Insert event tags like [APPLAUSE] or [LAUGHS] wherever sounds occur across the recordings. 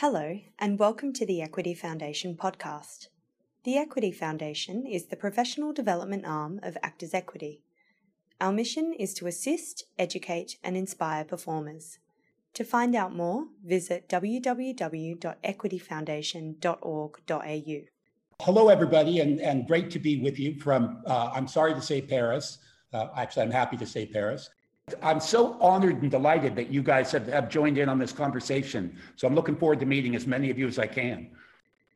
Hello, and welcome to the Equity Foundation podcast. The Equity Foundation is the professional development arm of Actors Equity. Our mission is to assist, educate, and inspire performers. To find out more, visit www.equityfoundation.org.au. Hello, everybody, and, and great to be with you from, uh, I'm sorry to say Paris. Uh, actually, I'm happy to say Paris. I'm so honored and delighted that you guys have, have joined in on this conversation. So I'm looking forward to meeting as many of you as I can.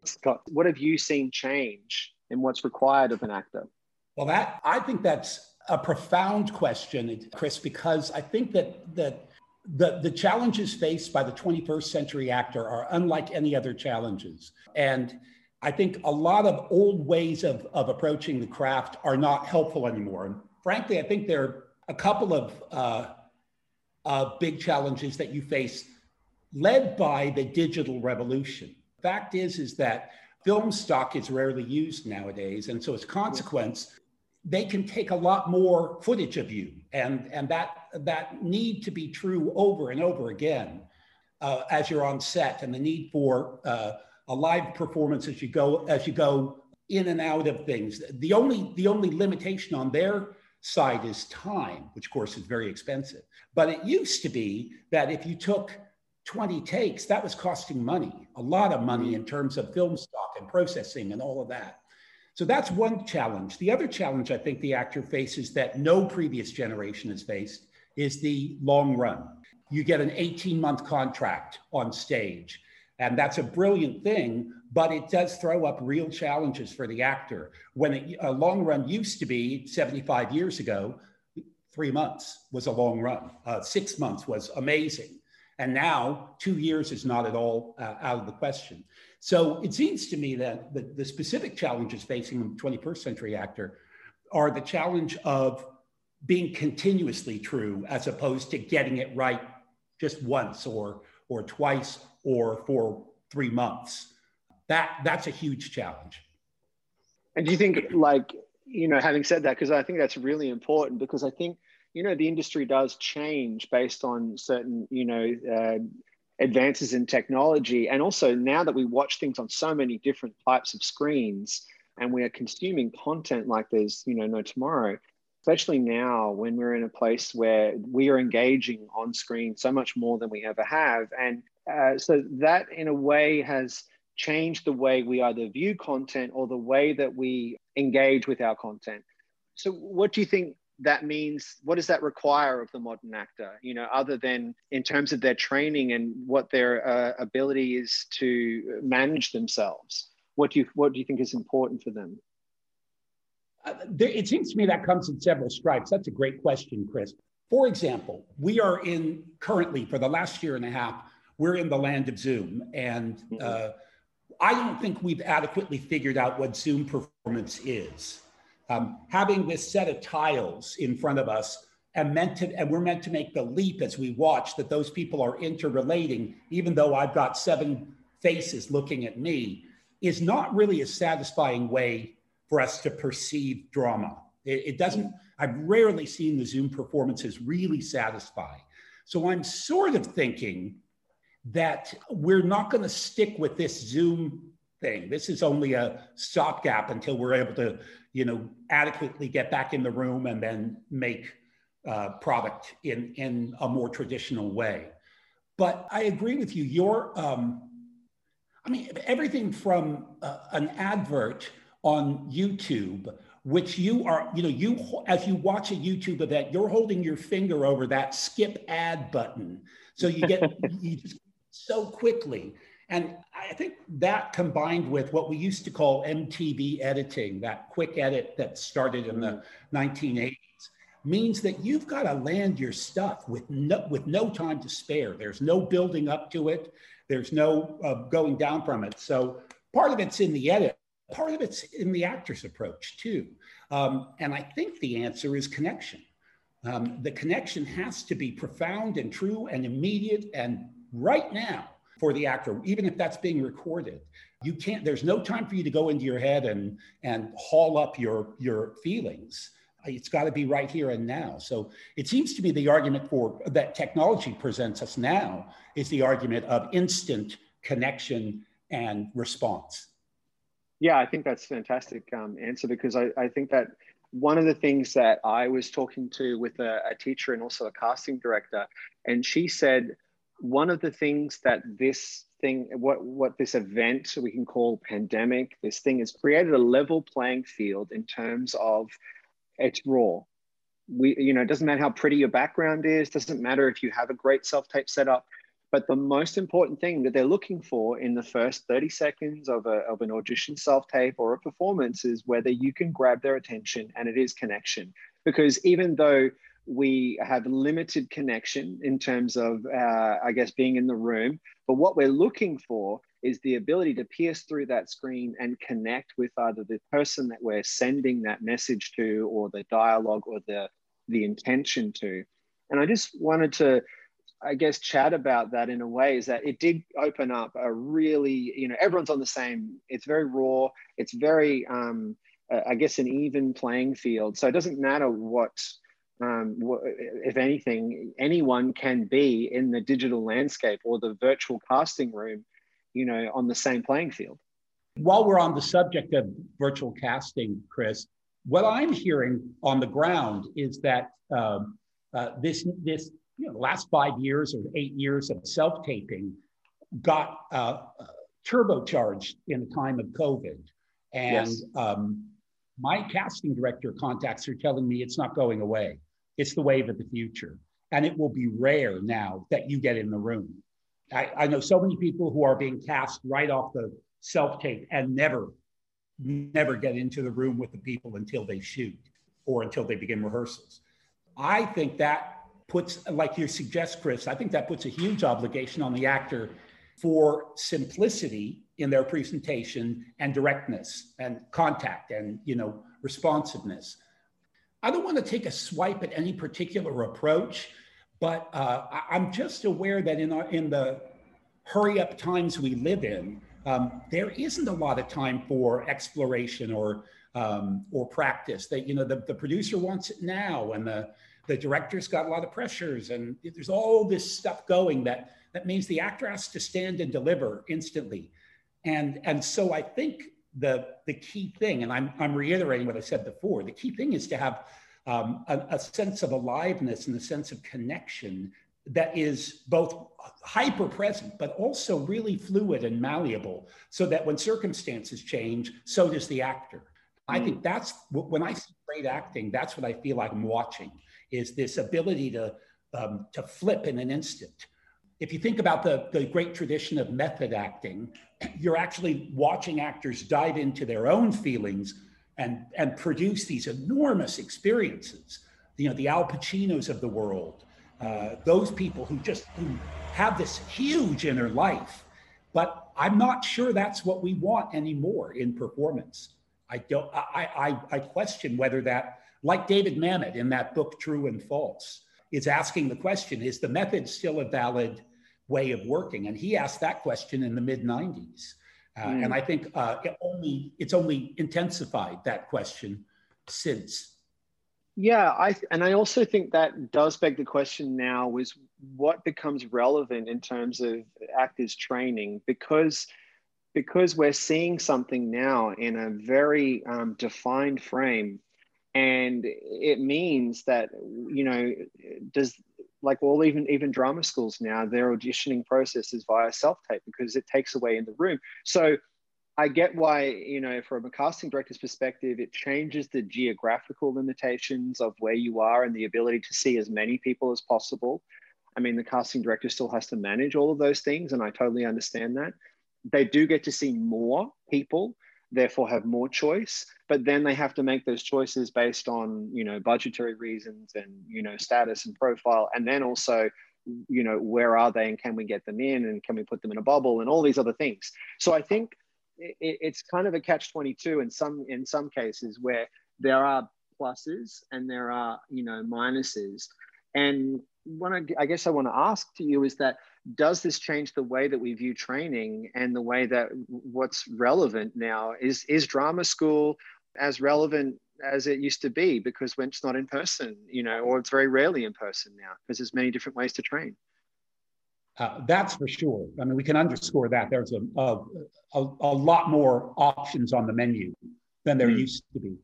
Scott, what have you seen change in what's required of an actor? Well, that I think that's a profound question, Chris, because I think that that the, the challenges faced by the 21st century actor are unlike any other challenges. And I think a lot of old ways of, of approaching the craft are not helpful anymore. And frankly, I think they're a couple of uh, uh, big challenges that you face led by the digital revolution. Fact is, is that film stock is rarely used nowadays. And so as a consequence, they can take a lot more footage of you. And, and that, that need to be true over and over again uh, as you're on set and the need for uh, a live performance as you go, as you go in and out of things. The only, the only limitation on their side is time, which of course is very expensive. But it used to be that if you took 20 takes, that was costing money, a lot of money in terms of film stock and processing and all of that. So that's one challenge. The other challenge I think the actor faces that no previous generation has faced is the long run. You get an 18 month contract on stage, and that's a brilliant thing, but it does throw up real challenges for the actor. When it, a long run used to be 75 years ago, three months was a long run, uh, six months was amazing. And now two years is not at all uh, out of the question. So it seems to me that the, the specific challenges facing the 21st century actor are the challenge of being continuously true as opposed to getting it right just once or, or twice or for three months that that's a huge challenge. And do you think, like, you know, having said that, because I think that's really important, because I think, you know, the industry does change based on certain, you know, uh, advances in technology. And also now that we watch things on so many different types of screens and we are consuming content like there's, you know, no tomorrow, especially now when we're in a place where we are engaging on screen so much more than we ever have. And uh, so that in a way has changed the way we either view content or the way that we engage with our content. So, what do you think that means? What does that require of the modern actor? You know, other than in terms of their training and what their uh, ability is to manage themselves. What do you what do you think is important for them? Uh, there, it seems to me that comes in several stripes. That's a great question, Chris. For example, we are in currently for the last year and a half, we're in the land of Zoom, and mm-hmm. uh, I don't think we've adequately figured out what Zoom performance is. Um, having this set of tiles in front of us and meant to, and we're meant to make the leap as we watch that those people are interrelating, even though I've got seven faces looking at me, is not really a satisfying way for us to perceive drama. It, it doesn't, I've rarely seen the Zoom performances really satisfy. So I'm sort of thinking that we're not going to stick with this Zoom thing. This is only a stopgap until we're able to, you know, adequately get back in the room and then make uh, product in in a more traditional way. But I agree with you. Your, um, I mean, everything from uh, an advert on YouTube which you are, you know, you as you watch a YouTube event, you're holding your finger over that skip ad button. So you get [LAUGHS] you just so quickly. And I think that combined with what we used to call MTV editing, that quick edit that started in the 1980s, means that you've got to land your stuff with no, with no time to spare. There's no building up to it. There's no uh, going down from it. So part of it's in the edit, part of it's in the actor's approach too. Um, and I think the answer is connection. Um, the connection has to be profound and true and immediate and right now for the actor, even if that's being recorded. You can't, there's no time for you to go into your head and, and haul up your, your feelings. It's got to be right here and now. So it seems to be the argument for that technology presents us now is the argument of instant connection and response. Yeah, I think that's fantastic um, answer because I, I think that one of the things that I was talking to with a, a teacher and also a casting director, and she said one of the things that this thing, what what this event we can call pandemic, this thing has created a level playing field in terms of it's raw. We, you know, it doesn't matter how pretty your background is, doesn't matter if you have a great self-tape setup, but the most important thing that they're looking for in the first 30 seconds of, a, of an audition self-tape or a performance is whether you can grab their attention and it is connection. Because even though we have limited connection in terms of, uh, I guess, being in the room. But what we're looking for is the ability to pierce through that screen and connect with either the person that we're sending that message to, or the dialogue, or the the intention to. And I just wanted to, I guess, chat about that in a way is that it did open up a really, you know, everyone's on the same. It's very raw. It's very, um, I guess, an even playing field. So it doesn't matter what um, if anything, anyone can be in the digital landscape or the virtual casting room, you know, on the same playing field. While we're on the subject of virtual casting, Chris, what I'm hearing on the ground is that um, uh, this this you know, last five years or eight years of self taping got uh, turbocharged in the time of COVID, and yes. um, my casting director contacts are telling me it's not going away. It's the wave of the future. And it will be rare now that you get in the room. I, I know so many people who are being cast right off the self tape and never, never get into the room with the people until they shoot or until they begin rehearsals. I think that puts, like you suggest, Chris, I think that puts a huge obligation on the actor for simplicity in their presentation and directness and contact and you know responsiveness I don't want to take a swipe at any particular approach, but uh, I'm just aware that in, our, in the hurry up times we live in, um, there isn't a lot of time for exploration or um, or practice. That you know the, the producer wants it now, and the the director's got a lot of pressures, and there's all this stuff going that that means the actor has to stand and deliver instantly, and and so I think the the key thing, and I'm I'm reiterating what I said before. The key thing is to have um, a, a sense of aliveness and a sense of connection that is both hyper present, but also really fluid and malleable, so that when circumstances change, so does the actor. I think mm. that's when I see great acting, that's what I feel like I'm watching is this ability to, um, to flip in an instant if you think about the, the great tradition of method acting, [CLEARS THROAT] you're actually watching actors dive into their own feelings and, and produce these enormous experiences. You know, the Al Pacinos of the world, uh, those people who just who have this huge inner life. But I'm not sure that's what we want anymore in performance. I don't. I, I, I question whether that, like David Mamet in that book True and False, is asking the question: Is the method still a valid way of working? And he asked that question in the mid 90s. Uh, mm. And I think uh, it only it's only intensified that question since. Yeah, I and I also think that does beg the question now is what becomes relevant in terms of actors training because because we're seeing something now in a very um, defined frame and it means that you know does like all even even drama schools now their auditioning process is via self-tape because it takes away in the room. So i get why you know from a casting director's perspective it changes the geographical limitations of where you are and the ability to see as many people as possible. I mean the casting director still has to manage all of those things and i totally understand that. They do get to see more people therefore have more choice but then they have to make those choices based on you know budgetary reasons and you know status and profile and then also you know where are they and can we get them in and can we put them in a bubble and all these other things. So i think it, it's kind of a catch 22 in some in some cases where there are pluses and there are you know minuses. And what I, I guess I want to ask to you is that does this change the way that we view training and the way that what's relevant now is is drama school as relevant as it used to be because when it's not in person you know or it's very rarely in person now because there's many different ways to train Uh, that's for sure. I mean, we can underscore that. There's a, a, a, lot more options on the menu than there mm. used to be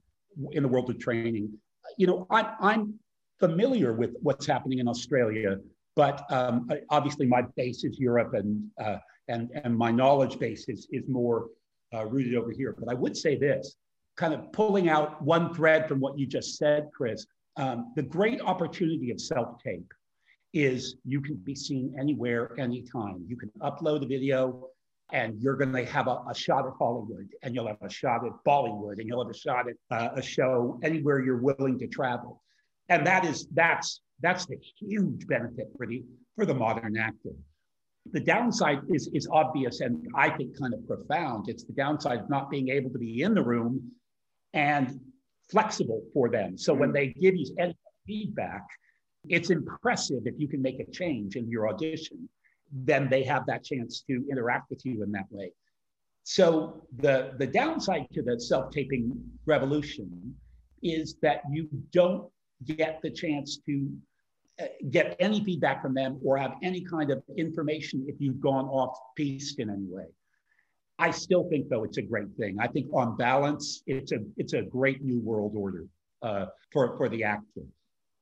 in the world of training. You know, I, I'm familiar with what's happening in Australia, but um, obviously my base is Europe and, uh, and, and my knowledge base is, is more uh, rooted over here. But I would say this, kind of pulling out one thread from what you just said, Chris, um, the great opportunity of self-tape is you can be seen anywhere, anytime. You can upload a video and you're going to have a, a, shot at Hollywood and you'll have a shot at Bollywood and you'll have a shot at uh, a show anywhere you're willing to travel. And that is, that's, that's the huge benefit for the, for the modern actor. The downside is, is obvious and I think kind of profound. It's the downside of not being able to be in the room and flexible for them. So when mm. they give you any feedback, it's impressive if you can make a change in your audition, then they have that chance to interact with you in that way. So the, the downside to the self-taping revolution is that you don't get the chance to uh, get any feedback from them or have any kind of information if you've gone off piste in any way. I still think, though, it's a great thing. I think, on balance, it's a it's a great new world order uh, for for the actor.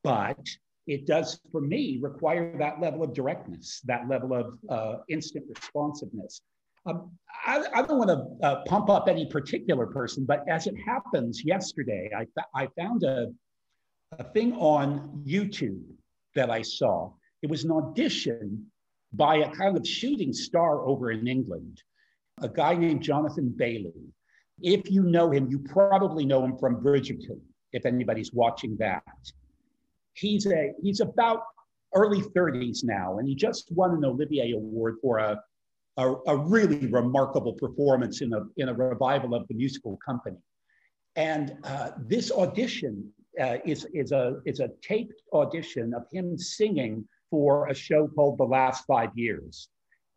But it does, for me, require that level of directness, that level of uh, instant responsiveness. Um, I, I, don't want to uh, pump up any particular person, but as it happens, yesterday I, I found a, a thing on YouTube that I saw. It was an audition by a kind of shooting star over in England, a guy named Jonathan Bailey. If you know him, you probably know him from Bridgerton, if anybody's watching that he's a he's about early 30s now, and he just won an Olivier Award for a, a, a, really remarkable performance in a, in a revival of the musical company. And uh, this audition uh, is, is, a, is a taped audition of him singing for a show called The Last Five Years.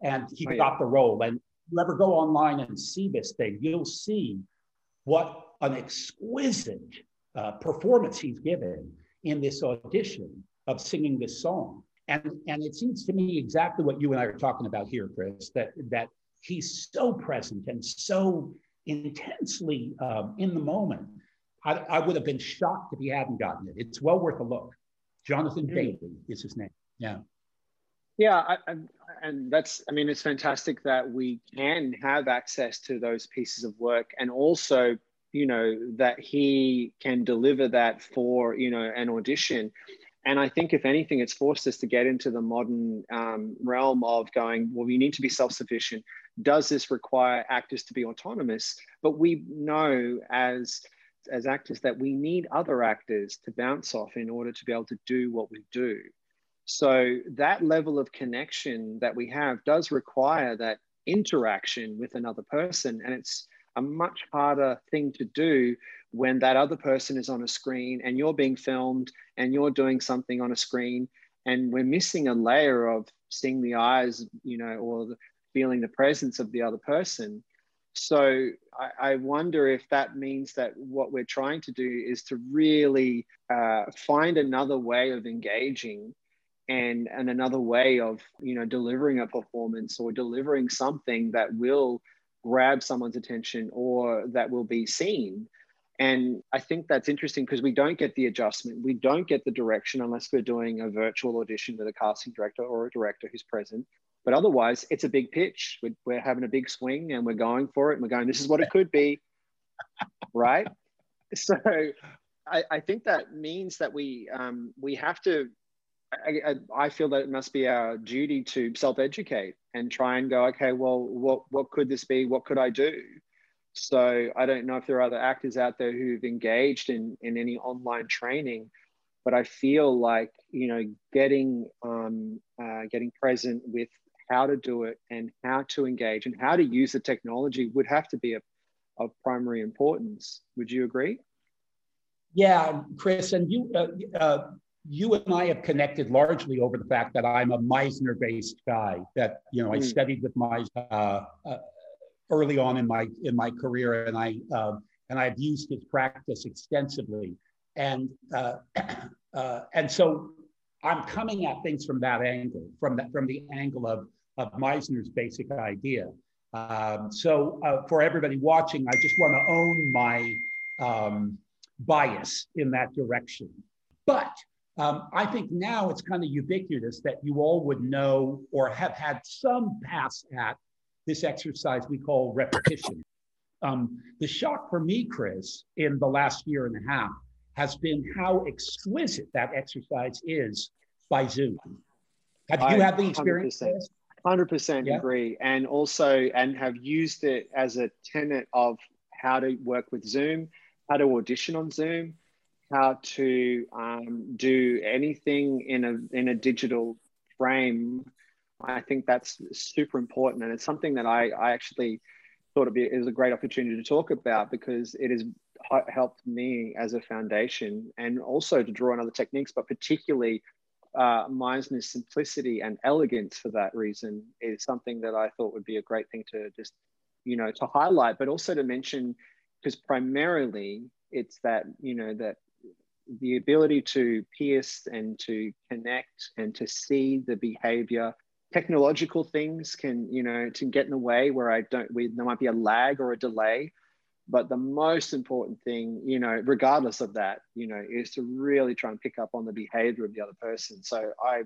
And he oh, yeah. got the role. And you ever go online and see this thing, you'll see what an exquisite uh, performance he's given in this audition of singing this song. And, and it seems to me exactly what you and I are talking about here, Chris, that, that he's so present and so intensely um, in the moment. I, I, would have been shocked if he hadn't gotten it. It's well worth a look. Jonathan mm. Bailey is his name. Yeah. Yeah, I, I, and that's, I mean, it's fantastic that we can have access to those pieces of work and also you know that he can deliver that for you know an audition and i think if anything it's forced us to get into the modern um, realm of going well we need to be self-sufficient does this require actors to be autonomous but we know as as actors that we need other actors to bounce off in order to be able to do what we do. So that level of connection that we have does require that interaction with another person and it's a much harder thing to do when that other person is on a screen and you're being filmed and you're doing something on a screen and we're missing a layer of seeing the eyes you know or the, feeling the presence of the other person so I, I, wonder if that means that what we're trying to do is to really uh, find another way of engaging and, and another way of you know delivering a performance or delivering something that will grab someone's attention or that will be seen. And I think that's interesting because we don't get the adjustment, we don't get the direction unless we're doing a virtual audition with a casting director or a director who's present. But otherwise, it's a big pitch. We're, we're having a big swing and we're going for it. And we're going, this is what it could be. right. [LAUGHS] So I, I, think that means that we um, we have to I, I, feel that it must be our duty to self-educate and try and go, okay, well, what what could this be? What could I do? So I don't know if there are other actors out there who've engaged in in any online training, but I feel like you know getting um, uh, getting present with how to do it and how to engage and how to use the technology would have to be a, of primary importance. Would you agree? Yeah, Chris, and you. Uh, uh, you and I have connected largely over the fact that I'm a Meisner-based guy. That you know, I mm. studied with Meisner uh, uh, early on in my in my career, and I uh, and I've used his practice extensively. And uh, [CLEARS THROAT] uh, and so I'm coming at things from that angle, from that from the angle of of Meisner's basic idea. Um, so uh, for everybody watching, I just want to own my um, bias in that direction. But um, I think now it's kind of ubiquitous that you all would know or have had some pass at this exercise we call repetition. Um, the shock for me, Chris, in the last year and a half has been how exquisite that exercise is by Zoom. Have you I had the experience? 100% yeah. agree. And also, and have used it as a tenet of how to work with Zoom, how to audition on Zoom, how to um, do anything in a, in a digital frame. I think that's super important. And it's something that I, I actually thought it'd be, it was a great opportunity to talk about because it has helped me as a foundation and also to draw on other techniques, but particularly uh, Meisner's simplicity and elegance for that reason is something that I thought would be a great thing to just, you know, to highlight, but also to mention, because primarily it's that, you know, that the ability to pierce and to connect and to see the behavior. Technological things can you know to get in the way where i don't we, there might be a lag or a delay but the most important thing you know regardless of that you know is to really try and pick up on the behavior of the other person. So i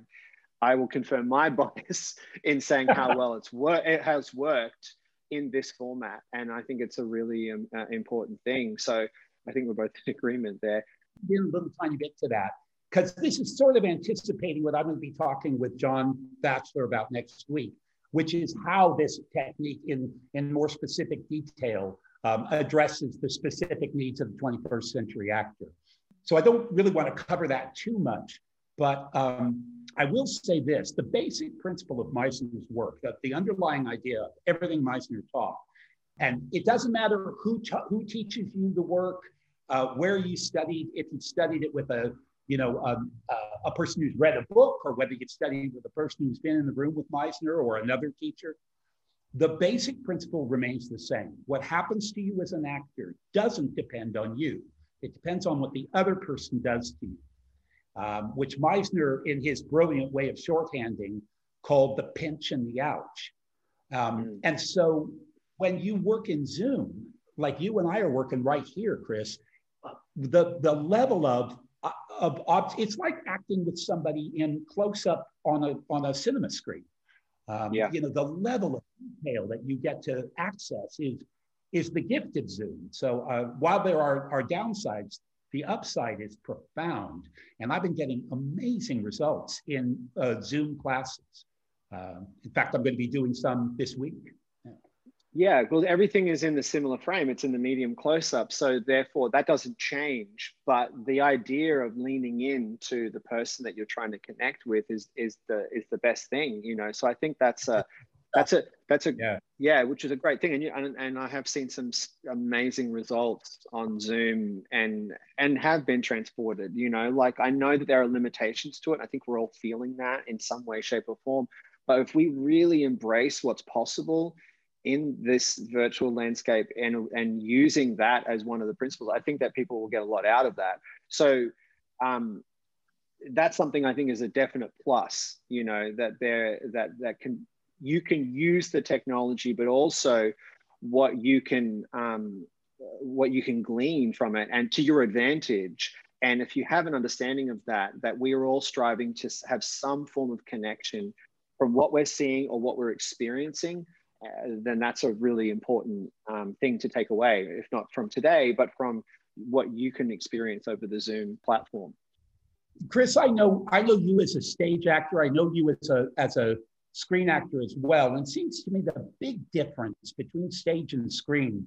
i will confirm my [LAUGHS] bias in saying how [LAUGHS] well it's worked it has worked in this format. And i think it's a really um, uh, important thing. So i think we're both in agreement there. A little tiny bit to that because this is sort of anticipating what i'm going to be talking with john batchelor about next week which is how this technique in in more specific detail um, addresses the specific needs of the 21st century actor. So I don't really want to cover that too much, but um, I will say this the basic principle of Meisner's work, that the underlying idea of everything Meisner taught, and it doesn't matter who, who teaches you the work, uh, where you studied, if you studied it with a you know, um, uh, a person who's read a book or whether you studied with a person who's been in the room with Meisner or another teacher, the basic principle remains the same. What happens to you as an actor doesn't depend on you. It depends on what the other person does to you, um, which Meisner, in his brilliant way of shorthanding, called the pinch and the ouch. Um, mm. And so when you work in Zoom, like you and I are working right here, Chris, the, the level of, of, of it's like acting with somebody in close up on a, on a cinema screen. Um, yeah. You know, the level of detail that you get to access is is the gift of Zoom. So uh, while there are, are downsides, the upside is profound. And I've been getting amazing results in uh, Zoom classes. Uh, in fact, I'm going to be doing some this week. Yeah, well, everything is in the similar frame. It's in the medium close up. So, therefore, that doesn't change. But the idea of leaning in to the person that you're trying to connect with is, is, the, is the best thing, you know? So, I think that's a, that's a, that's a, yeah, yeah which is a great thing. And, you, and, and I have seen some amazing results on Zoom and, and have been transported, you know? Like, I know that there are limitations to it. I think we're all feeling that in some way, shape, or form. But if we really embrace what's possible, in this virtual landscape and, and using that as one of the principles, I think that people will get a lot out of that. So um, that's something I think is a definite plus, you know, that there that that can you can use the technology, but also what you can um, what you can glean from it and to your advantage. And if you have an understanding of that, that we are all striving to have some form of connection from what we're seeing or what we're experiencing then that's a really important um, thing to take away, if not from today, but from what you can experience over the Zoom platform. Chris, I know I know you as a stage actor. I know you as a as a screen actor as well. And it seems to me the big difference between stage and screen,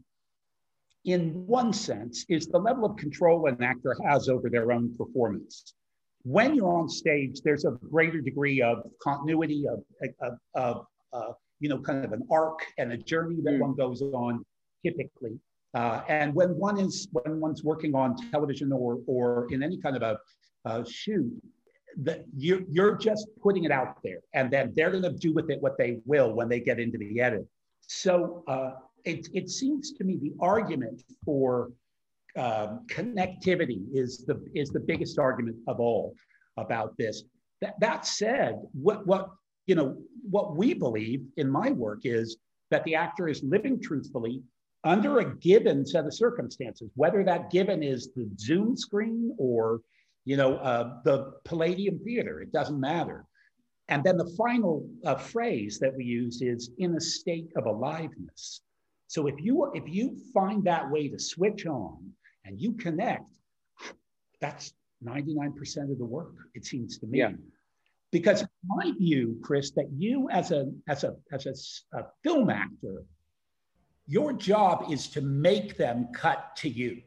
in one sense, is the level of control an actor has over their own performance. When you're on stage, there's a greater degree of continuity of, of, of uh, you know, kind of an arc and a journey that mm. one goes on typically. Uh, and when one is when one's working on television or or in any kind of a, a shoot, that you're you're just putting it out there, and then they're going to do with it what they will when they get into the edit. So uh, it it seems to me the argument for um, connectivity is the is the biggest argument of all about this. That, that said, what, what, you know, what we believe in my work is that the actor is living truthfully under a given set of circumstances, whether that given is the Zoom screen or, you know, uh, the Palladium Theater, it doesn't matter. And then the final uh, phrase that we use is in a state of aliveness. So if you if you find that way to switch on and you connect, that's 99% of the work, it seems to me. Yeah. Because my view, Chris, that you as a as a as a, a film actor, your job is to make them cut to you.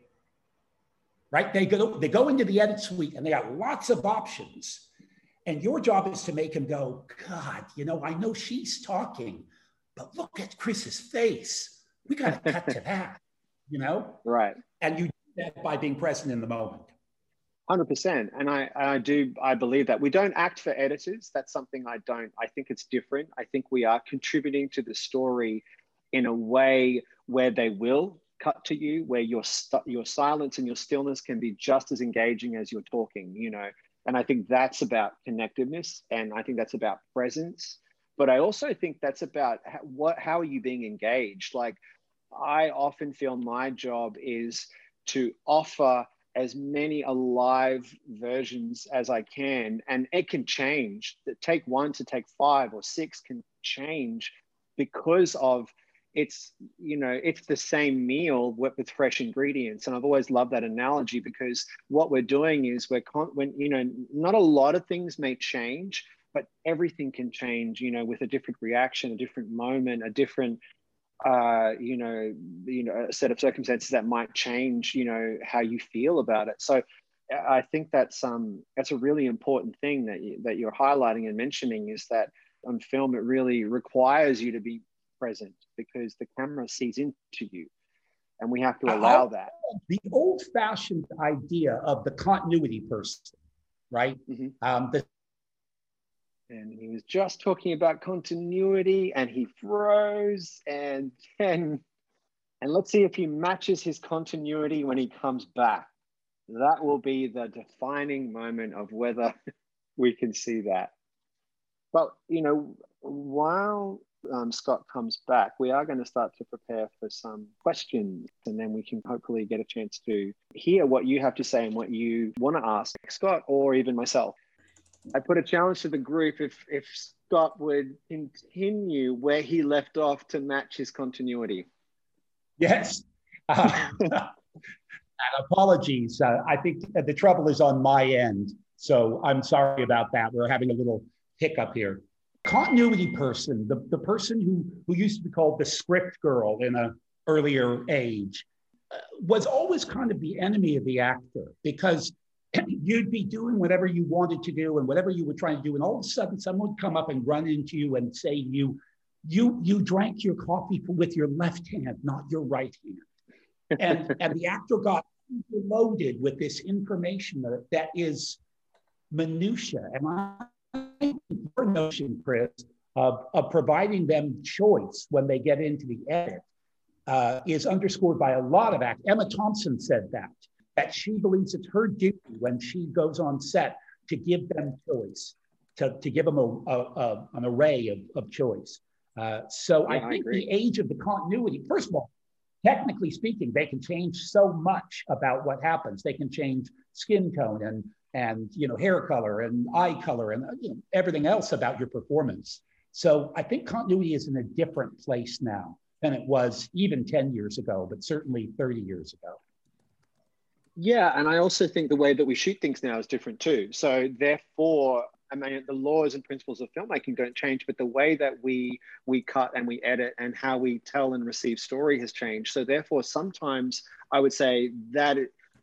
Right? They go they go into the edit suite and they got lots of options. And your job is to make them go, God, you know, I know she's talking, but look at Chris's face. We got to cut to [LAUGHS] that, you know? Right. And you do that by being present in the moment. Hundred percent, and I, I do I believe that we don't act for editors. That's something I don't. I think it's different. I think we are contributing to the story in a way where they will cut to you, where your your silence and your stillness can be just as engaging as you're talking. You know, and I think that's about connectiveness, and I think that's about presence. But I also think that's about what how are you being engaged? Like, I often feel my job is to offer as many alive versions as I can. And it can change. That take one to take five or six can change because of it's you know it's the same meal with, with fresh ingredients and i've always loved that analogy because what we're doing is we're con- when you know not a lot of things may change but everything can change you know with a different reaction a different moment a different uh, you know, you know, a set of circumstances that might change, you know, how you feel about it. So I think that's um that's a really important thing that you, that you're highlighting and mentioning is that on film it really requires you to be present because the camera sees into you, and we have to allow that. The old-fashioned idea of the continuity person, right? Mm-hmm. Um, the and he was just talking about continuity and he froze and then and let's see if he matches his continuity when he comes back. That will be the defining moment of whether [LAUGHS] we can see that. But you know while um, scott comes back we are going to start to prepare for some questions and then we can hopefully get a chance to hear what you have to say and what you want to ask scott or even myself I put a challenge to the group if if Scott would continue where he left off to match his continuity. Yes. [LAUGHS] Uh, apologies. Uh, I think the trouble is on my end. So I'm sorry about that. We're having a little hiccup here. Continuity person, the, the person who, who used to be called the script girl in an earlier age, uh, was always kind of the enemy of the actor because [CLEARS THROAT] you'd be doing whatever you wanted to do and whatever you were trying to do and all of a sudden someone would come up and run into you and say you you you drank your coffee with your left hand not your right hand. [LAUGHS] And and the actor got loaded with this information that, that is minutia and I think your notion chris of, of providing them choice when they get into the edit uh, is underscored by a lot of act emma thompson said that that she believes it's her duty when she goes on set to give them choice, to, to give them a, a, a an array of, of choice. Uh, so yeah, I think I the age of the continuity, first of all, technically speaking, they can change so much about what happens. They can change skin tone and and you know hair color and eye color and you know, everything else about your performance. So I think continuity is in a different place now than it was even 10 years ago, but certainly 30 years ago. Yeah, and I also think the way that we shoot things now is different too. So therefore, I mean, the laws and principles of filmmaking don't change, but the way that we we cut and we edit and how we tell and receive story has changed. So therefore, sometimes I would say that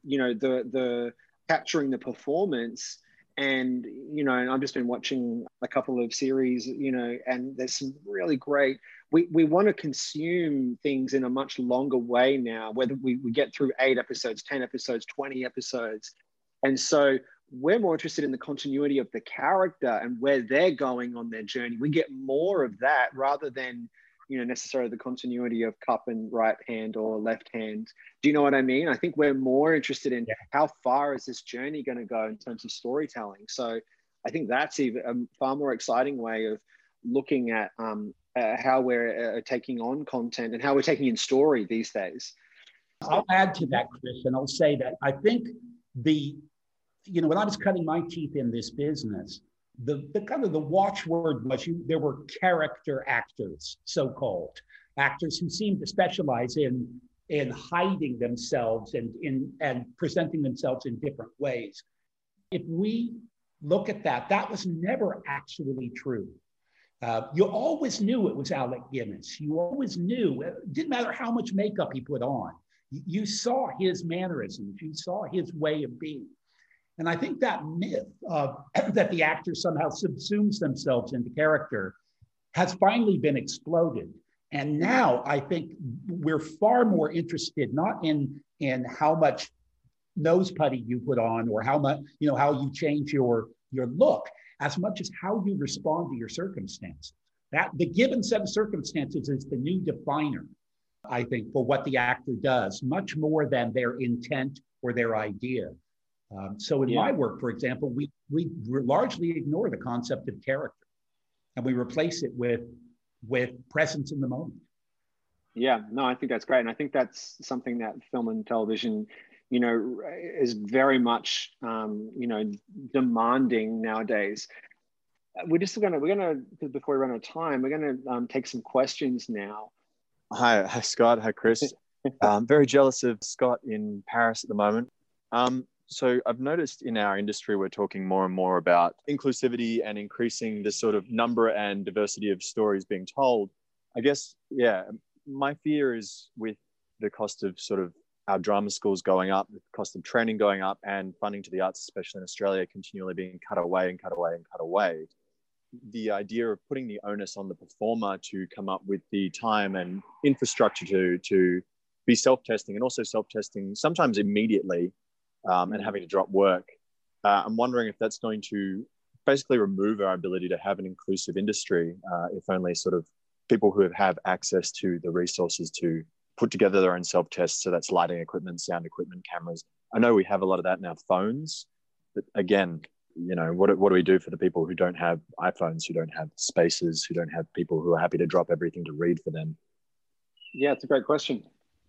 you know the the capturing the performance and you know and i've just been watching a couple of series you know and there's some really great we, we want to consume things in a much longer way now, whether we, we get through eight episodes, 10 episodes, 20 episodes. And so we're more interested in the continuity of the character and where they're going on their journey. We get more of that rather than, you know, necessarily the continuity of cup and right hand or left hand. Do you know what I mean? I think we're more interested in yeah. how far is this journey going to go in terms of storytelling. So I think that's even a far more exciting way of looking at um, uh, how we're uh, taking on content and how we're taking in story these days. I'll add to that, Chris, and I'll say that I think the, you know, when I was cutting my teeth in this business, the, the kind of the watchword was you, there were character actors, so-called actors who seemed to specialize in in hiding themselves and in and presenting themselves in different ways. If we look at that, that was never actually true. Uh, you always knew it was Alec Guinness. You always knew. It didn't matter how much makeup he put on. You saw his mannerisms. You saw his way of being. And I think that myth of [CLEARS THROAT] that the actor somehow subsumes themselves into character has finally been exploded. And now I think we're far more interested not in in how much nose putty you put on or how much you know how you change your your look as much as how you respond to your circumstances. That the given set of circumstances is the new definer, I think, for what the actor does, much more than their intent or their idea. Um, so in yeah. my work, for example, we we largely ignore the concept of character, and we replace it with with presence in the moment. Yeah, no, I think that's great, and I think that's something that film and television, you know, is very much, um, you know, demanding nowadays. We're just gonna we're gonna before we run out of time, we're gonna um, take some questions now. Hi, hi Scott, hi Chris. I'm [LAUGHS] very jealous of Scott in Paris at the moment. Um, so I've noticed in our industry, we're talking more and more about inclusivity and increasing the sort of number and diversity of stories being told. I guess, yeah, my fear is with the cost of sort of our drama schools going up, the cost of training going up, and funding to the arts, especially in Australia, continually being cut away and cut away and cut away. The idea of putting the onus on the performer to come up with the time and infrastructure to to be self-testing and also self-testing sometimes immediately um, and having to drop work. Uh, I'm wondering if that's going to basically remove our ability to have an inclusive industry, uh, if only sort of people who have access to the resources to put together their own self tests. So that's lighting equipment, sound equipment, cameras. I know we have a lot of that in our phones, but again, you know, what, what do we do for the people who don't have iPhones, who don't have spaces, who don't have people who are happy to drop everything to read for them? Yeah, it's a great question.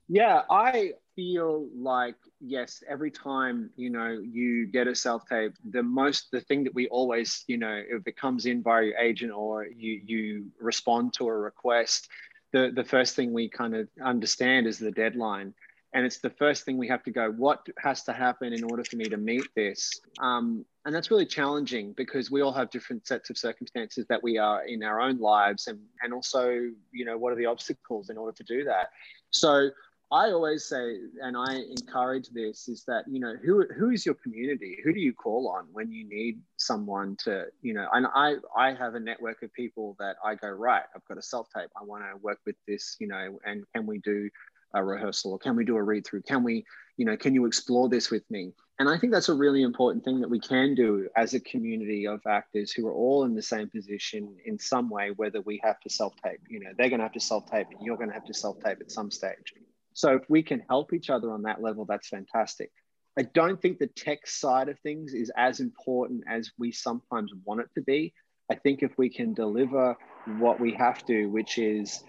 Yeah, I feel like yes, every time you know you get a self tape, the most the thing that we always you know if it comes in via your agent or you you respond to a request, the the first thing we kind of understand is the deadline. And it's the first thing we have to go, what has to happen in order for me to meet this? Um, and that's really challenging because we all have different sets of circumstances that we are in our own lives and, and also, you know, what are the obstacles in order to do that? So I always say, and I encourage this, is that you know who who is your community? Who do you call on when you need someone to, you know? And I I have a network of people that I go right. I've got a self tape. I want to work with this, you know, and can we do a rehearsal or can we do a read through? Can we, you know, can you explore this with me? And I think that's a really important thing that we can do as a community of actors who are all in the same position in some way, whether we have to self tape. You know, they're going to have to self tape, and you're going to have to self tape at some stage so if we can help each other on that level, that's fantastic. I don't think the tech side of things is as important as we sometimes want it to be. I think if we can deliver what we have to, which is,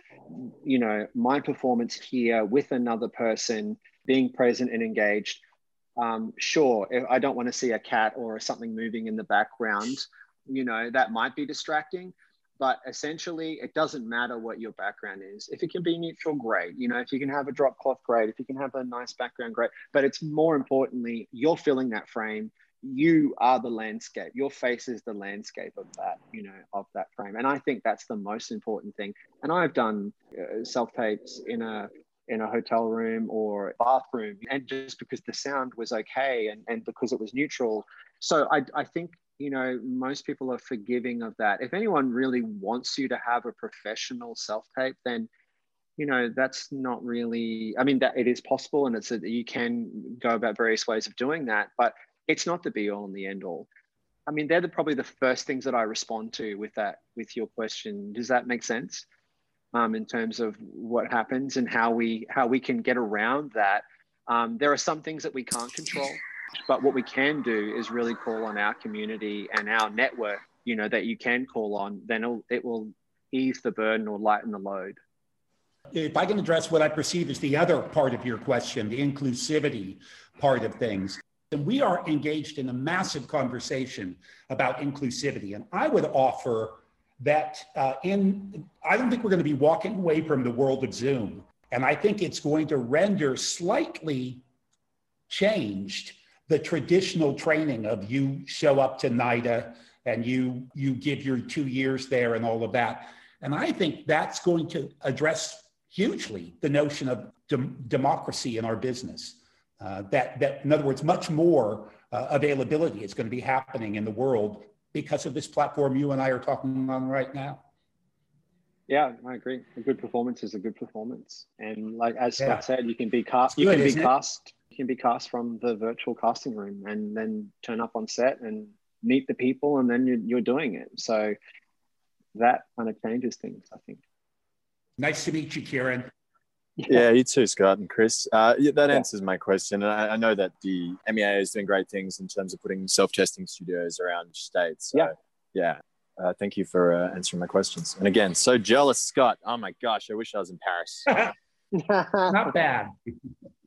you know, my performance here with another person, being present and engaged. Um, sure, I don't want to see a cat or something moving in the background, you know, that might be distracting but essentially it doesn't matter what your background is. If it can be neutral great. You know if you can have a drop cloth great. If you can have a nice background great. But it's more importantly you're filling that frame. You are the landscape. Your face is the landscape of that you know of that frame. And i think that's the most important thing. And i've done uh, self tapes in a in a hotel room or bathroom and just because the sound was okay and, and because it was neutral. So I, I think you know, most people are forgiving of that. If anyone really wants you to have a professional self tape, then you know that's not really. I mean, that it is possible, and it's a, you can go about various ways of doing that, but it's not the be all and the end all. I mean, they're the, probably the first things that I respond to with that with your question. Does that make sense? Um, in terms of what happens and how we how we can get around that. Um, there are some things that we can't control But what we can do is really call on our community and our network, you know, that you can call on, then it'll, it will ease the burden or lighten the load. If I can address what I perceive as the other part of your question, the inclusivity part of things. And we are engaged in a massive conversation about inclusivity. And I would offer that uh, in, I don't think we're going to be walking away from the world of Zoom. And I think it's going to render slightly changed the traditional training of you show up to NIDA and you you give your two years there and all of that. And I think that's going to address hugely the notion of dem- democracy in our business. Uh, that, that, in other words, much more uh, availability is going to be happening in the world because of this platform you and I are talking on right now. Yeah, I agree. A good performance is a good performance, and like as Scott yeah. said, you can be cast. You can be cast. You can be cast from the virtual casting room, and then turn up on set and meet the people, and then you're, you're doing it. So that kind of changes things, I think. Nice to meet you, Kieran. Yeah, you too, Scott and Chris. Uh, yeah, that answers my question. And I, I, know that the MEAA is doing great things in terms of putting self-testing studios around states. So, yeah, yeah. Uh, thank you for uh, answering my questions. And again, so jealous, Scott. Oh my gosh, I wish I was in Paris. [LAUGHS] Not bad. [LAUGHS]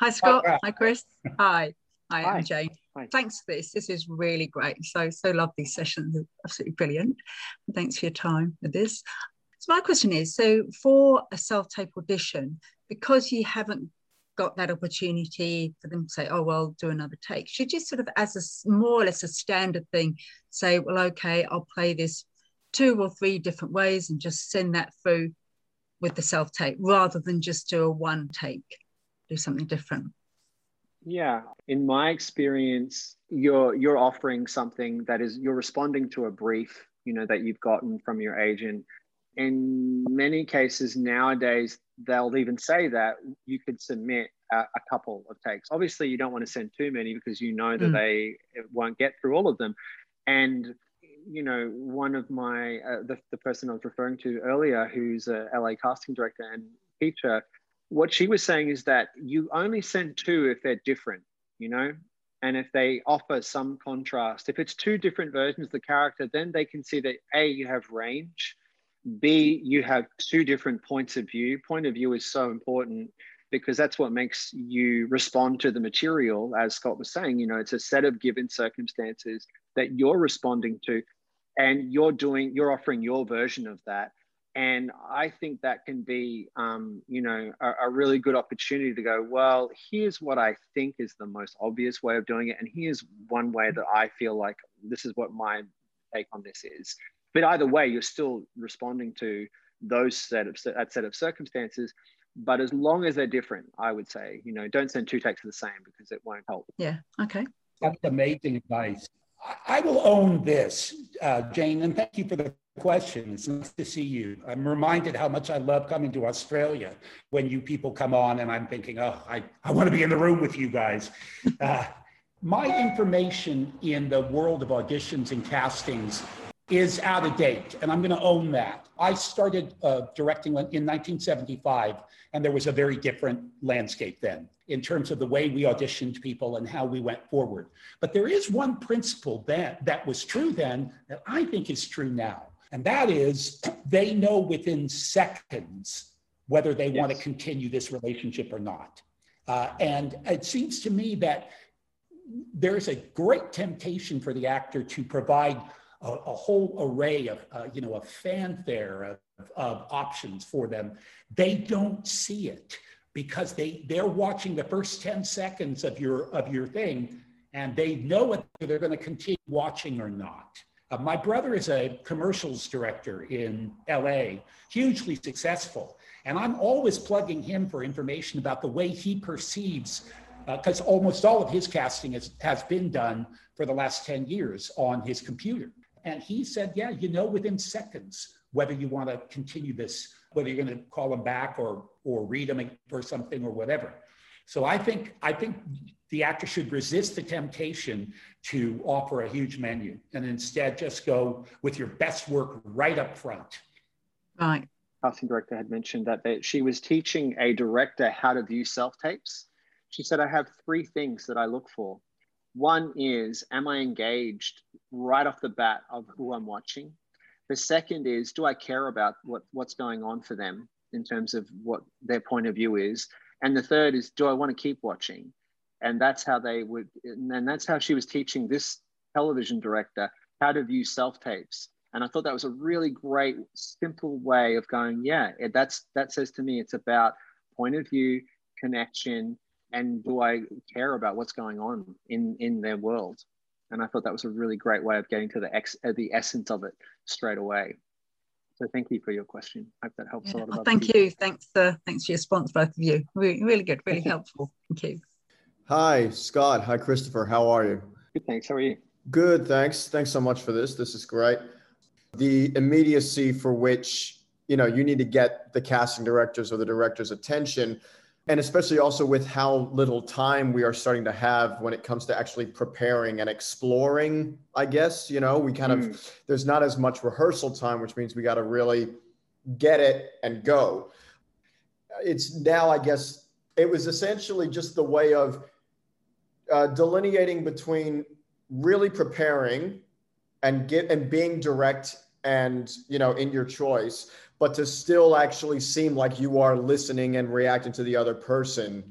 Hi, Scott. Hi, Chris. Hi. Hi, I'm Jane. Hi. Thanks for this. This is really great. So, so love these sessions. Absolutely brilliant. Thanks for your time with this. So my question is, so for a self-tape audition, because you haven't got that opportunity for them to say, oh, well, do another take, should you sort of, as a more or less a standard thing, say, well, okay, I'll play this two or three different ways and just send that through with the self-tape rather than just do a one take, do something different? Yeah, in my experience, you're you're offering something that is you're responding to a brief, you know, that you've gotten from your agent in many cases nowadays, they'll even say that you could submit a, a, couple of takes. Obviously, you don't want to send too many because you know that mm. they won't get through all of them. And you know, one of my uh, the, the person I was referring to earlier, who's a LA casting director and teacher, what she was saying is that you only send two if they're different. You know, and if they offer some contrast, if it's two different versions of the character, then they can see that a you have range B, you have two different points of view. Point of view is so important because that's what makes you respond to the material. As Scott was saying, you know, it's a set of given circumstances that you're responding to, and you're doing, you're offering your version of that. And I think that can be, um, you know, a, a really good opportunity to go, well, here's what I think is the most obvious way of doing it. And here's one way that I feel like this is what my take on this is but either way, you're still responding to those set of that set of circumstances. But as long as they're different, I would say, you know, don't send two takes of the same because it won't help. Yeah. Okay. That's amazing advice. I will own this, uh, Jane, and thank you for the question. It's nice to see you. I'm reminded how much I love coming to Australia when you people come on, and I'm thinking, oh, I, I want to be in the room with you guys. Uh, my information in the world of auditions and castings is out of date, and I'm going to own that. I started uh, directing in 1975, and there was a very different landscape then in terms of the way we auditioned people and how we went forward. But there is one principle that, that was true then that I think is true now, and that is [CLEARS THROAT] they know within seconds whether they yes. want to continue this relationship or not. Uh, and it seems to me that there's a great temptation for the actor to provide a, a whole array of, uh, you know, a fanfare of, of options for them. They don't see it because they, they're watching the first 10 seconds of your, of your thing and they know whether they're going to continue watching or not. Uh, my brother is a commercials director in LA, hugely successful. And I'm always plugging him for information about the way he perceives, because uh, almost all of his casting is, has been done for the last 10 years on his computer. And he said, yeah, you know within seconds whether you want to continue this, whether you're going to call them back or or read them for something or whatever. So I think I think the actor should resist the temptation to offer a huge menu and instead just go with your best work right up front. Right. Casting director had mentioned that they, she was teaching a director how to view self tapes She said, I have three things that I look for. One is, am I engaged right off the bat of who I'm watching? The second is, do I care about what, what's going on for them in terms of what their point of view is? And the third is, do I want to keep watching? And that's how they would, and that's how she was teaching this television director how to view self tapes. And I thought that was a really great, simple way of going, yeah, that's that says to me it's about point of view, connection, and do I care about what's going on in in their world? And I thought that was a really great way of getting to the ex, uh, the essence of it straight away. So thank you for your question. I hope that helps yeah. a lot. Well, thank people. you. Thanks. Uh, thanks for your response, both of you. Really, really good. Really [LAUGHS] helpful. Thank you. Hi, Scott. Hi, Christopher. How are you? Good. Thanks. How are you? Good. Thanks. Thanks so much for this. This is great. The immediacy for which you know you need to get the casting directors or the director's attention and especially also with how little time we are starting to have when it comes to actually preparing and exploring i guess you know we kind mm. of there's not as much rehearsal time which means we got to really get it and go it's now i guess it was essentially just the way of uh, delineating between really preparing and get and being direct and you know in your choice but to still actually seem like you are listening and reacting to the other person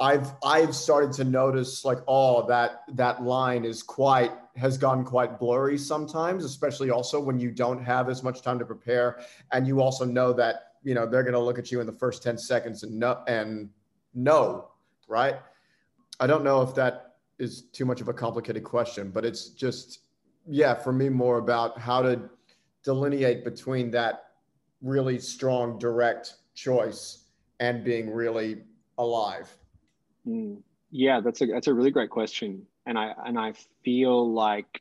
i've i've started to notice like oh that that line is quite has gone quite blurry sometimes especially also when you don't have as much time to prepare and you also know that you know they're going to look at you in the first 10 seconds and no and no right? I don't know if that is too much of a complicated question but it's just yeah for me more about how to delineate between that really strong direct choice and being really alive? Mm, yeah, that's a that's a really great question, and I and I feel like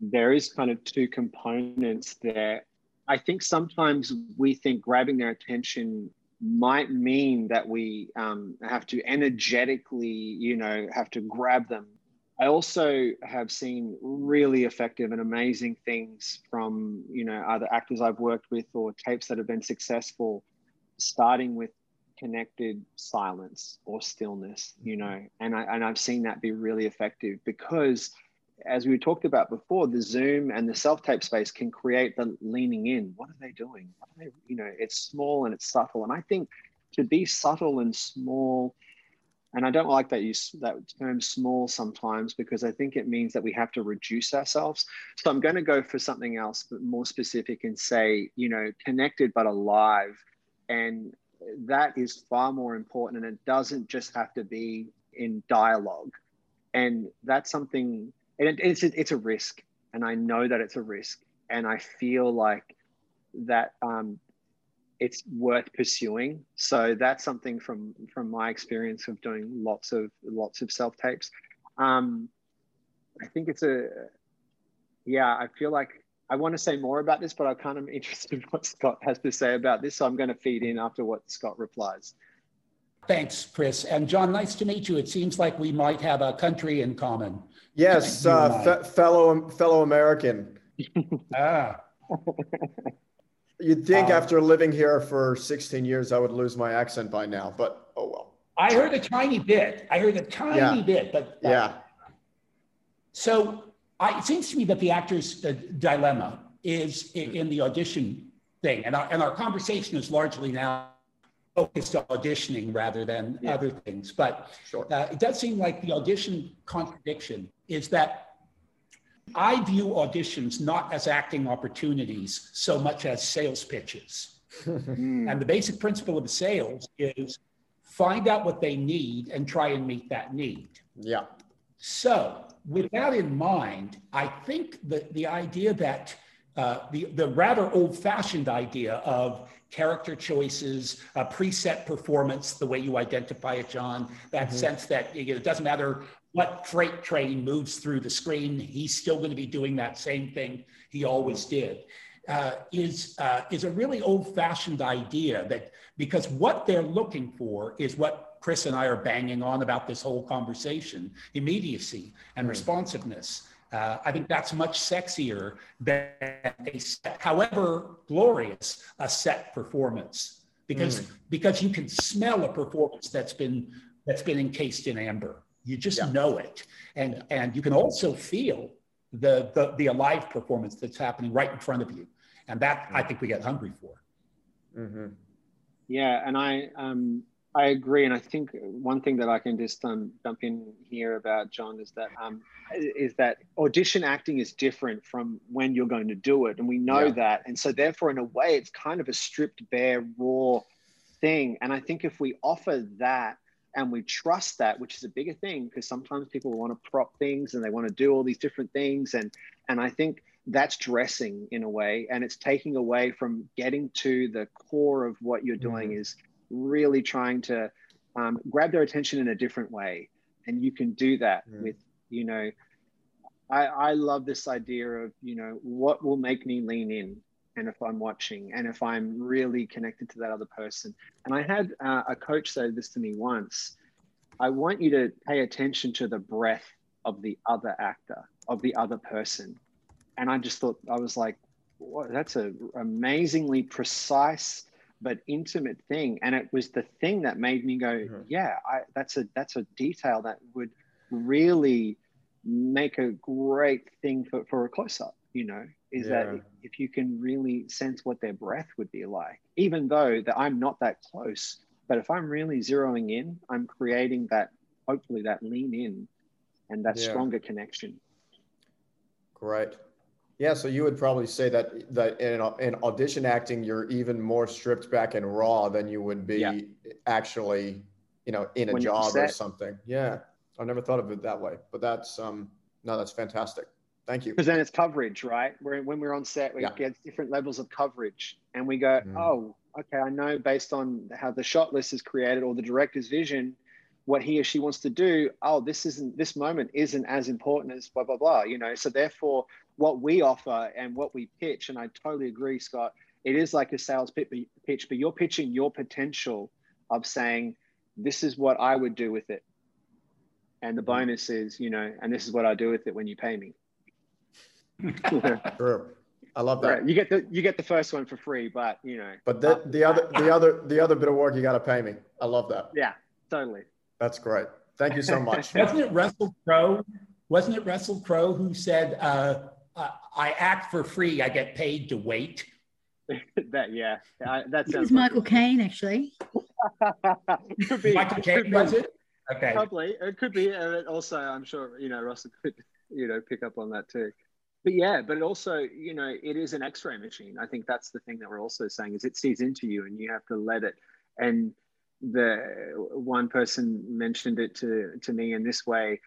there is kind of two components there. I think sometimes we think grabbing their attention might mean that we um, have to energetically, you know, have to grab them I also have seen really effective and amazing things from, you know, other actors I've worked with or tapes that have been successful, starting with connected silence or stillness, you mm-hmm. know, and, I, and I've seen that be really effective because as we talked about before, the Zoom and the self-tape space can create the leaning in. What are they doing? Are they, you know, it's small and it's subtle. And I think to be subtle and small and I don't like that use that term small sometimes because I think it means that we have to reduce ourselves. So I'm going to go for something else, but more specific and say, you know, connected but alive. And that is far more important. And it doesn't just have to be in dialogue. And that's something, and it's, it's a risk. And I know that it's a risk. And I feel like that um, it's worth pursuing. So that's something from from my experience of doing lots of lots of self tapes. Um, I think it's a yeah. I feel like I want to say more about this, but I'm kind of [LAUGHS] interested in what Scott has to say about this. So I'm going to feed in after what Scott replies. Thanks, Chris. And John, nice to meet you. It seems like we might have a country in common. Yes, uh, fe- fellow fellow American. ah. [LAUGHS] You'd think um, after living here for 16 years, I would lose my accent by now, but oh well. I heard a tiny bit. I heard a tiny yeah. bit, but uh, yeah. So I, it seems to me that the actor's uh, dilemma is in, in, the audition thing, and our, and our conversation is largely now focused on auditioning rather than yeah. other things. But sure. uh, it does seem like the audition contradiction is that I view auditions not as acting opportunities so much as sales pitches. Hmm. and the basic principle of sales is find out what they need and try and meet that need. Yeah. So, with that in mind, I think that the idea that uh, the, the rather old fashioned idea of character choices, a preset performance, the way you identify it, John, that mm-hmm. sense that you know, it doesn't matter what freight train moves through the screen, he's still going to be doing that same thing he always did. Uh, is uh, is a really old-fashioned idea that because what they're looking for is what Chris and I are banging on about this whole conversation: immediacy and mm. responsiveness. Uh, I think that's much sexier than a set, however glorious a set performance, because mm. because you can smell a performance that's been that's been encased in amber. You just yeah. know it. And, yeah. and you can also feel the, the, the alive performance that's happening right in front of you. And that I think we get hungry for. Mm-hmm. Yeah. And I, um, I agree, and I think one thing that I can just um, jump in here about John is that um, is that audition acting is different from when you're going to do it, and we know yeah. that, and so therefore, in a way, it's kind of a stripped, bare, raw thing. And I think if we offer that and we trust that, which is a bigger thing, because sometimes people want to prop things and they want to do all these different things, and and I think that's dressing in a way, and it's taking away from getting to the core of what you're doing mm. is really trying to um, grab their attention in a different way. And you can do that mm. with, you know, I, I love this idea of, you know, what will make me lean in and if I'm watching and if I'm really connected to that other person. And I had uh, a coach say this to me once I want you to pay attention to the breath of the other actor, of the other person. And I just thought, I was like, that's an amazingly precise but intimate thing and it was the thing that made me go mm-hmm. yeah I, that's a that's a detail that would really make a great thing for, for a close-up you know is yeah. that if you can really sense what their breath would be like even though that i'm not that close but if i'm really zeroing in i'm creating that hopefully that lean in and that yeah. stronger connection great yeah, so you would probably say that that in, in audition acting, you're even more stripped back and raw than you would be yeah. actually, you know, in a when job or something. Yeah, I never thought of it that way, but that's um, no, that's fantastic. Thank you. Because then it's coverage, right? Where when we're on set, we yeah. get different levels of coverage, and we go, mm. oh, okay, I know based on how the shot list is created or the director's vision, what he or she wants to do. Oh, this isn't this moment isn't as important as blah blah blah. You know, so therefore what we offer and what we pitch, and I totally agree, Scott, it is like a sales pitch, but you're pitching your potential of saying, this is what I would do with it. And the mm-hmm. bonus is, you know, and this is what I do with it when you pay me. Sure. I love that. Right. You get the you get the first one for free, but you know. But the, the other the other the other bit of work you got to pay me. I love that. Yeah, totally. That's great. Thank you so much. [LAUGHS] wasn't it Russell Crowe? Wasn't it Russell Crowe who said, uh, uh, I act for free. I get paid to wait. [LAUGHS] that yeah, I, that sounds. Michael Caine actually. [LAUGHS] could be Michael Caine was it? Okay. Probably it could be. Uh, also, I'm sure you know Russell could you know pick up on that too. But yeah, but it also you know it is an X-ray machine. I think that's the thing that we're also saying is it sees into you and you have to let it. And the one person mentioned it to to me in this way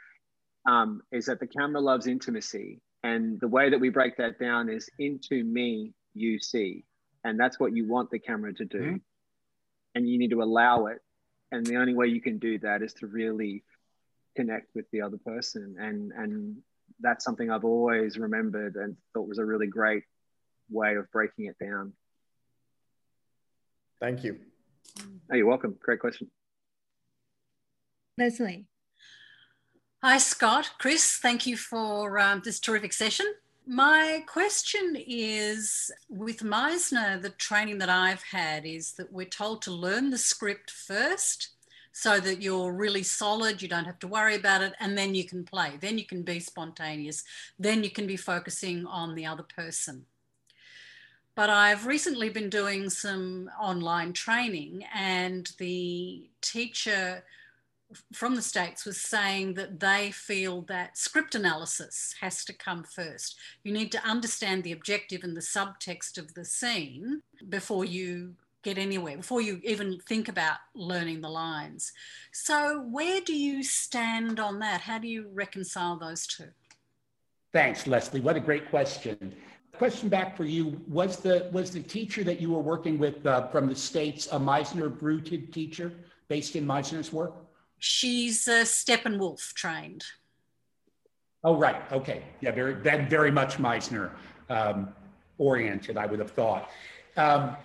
um, is that the camera loves intimacy and the way that we break that down is into me, you see. And that's what you want the camera to do. Mm-hmm. And you need to allow it. And the only way you can do that is to really connect with the other person. And, and that's something I've always remembered and thought was a really great way of breaking it down. Thank you. Oh, you're welcome. Great question. Leslie. Hi, Scott. Chris, thank you for um, this terrific session. My question is with Meisner, the training that I've had is that we're told to learn the script first so that you're really solid, you don't have to worry about it, and then you can play. Then you can be spontaneous. Then you can be focusing on the other person. But I've recently been doing some online training, and the teacher from the States was saying that they feel that script analysis has to come first. You need to understand the objective and the subtext of the scene before you get anywhere, before you even think about learning the lines. So, where do you stand on that? How do you reconcile those two? Thanks, Leslie. What a great question. Question back for you: Was the was the teacher that you were working with uh, from the states a Meisner Bruted teacher based in Meisner's work? She's uh, Steppenwolf trained. Oh, right. Okay. Yeah, very, that very much Meisner um, oriented, I would have thought. Um,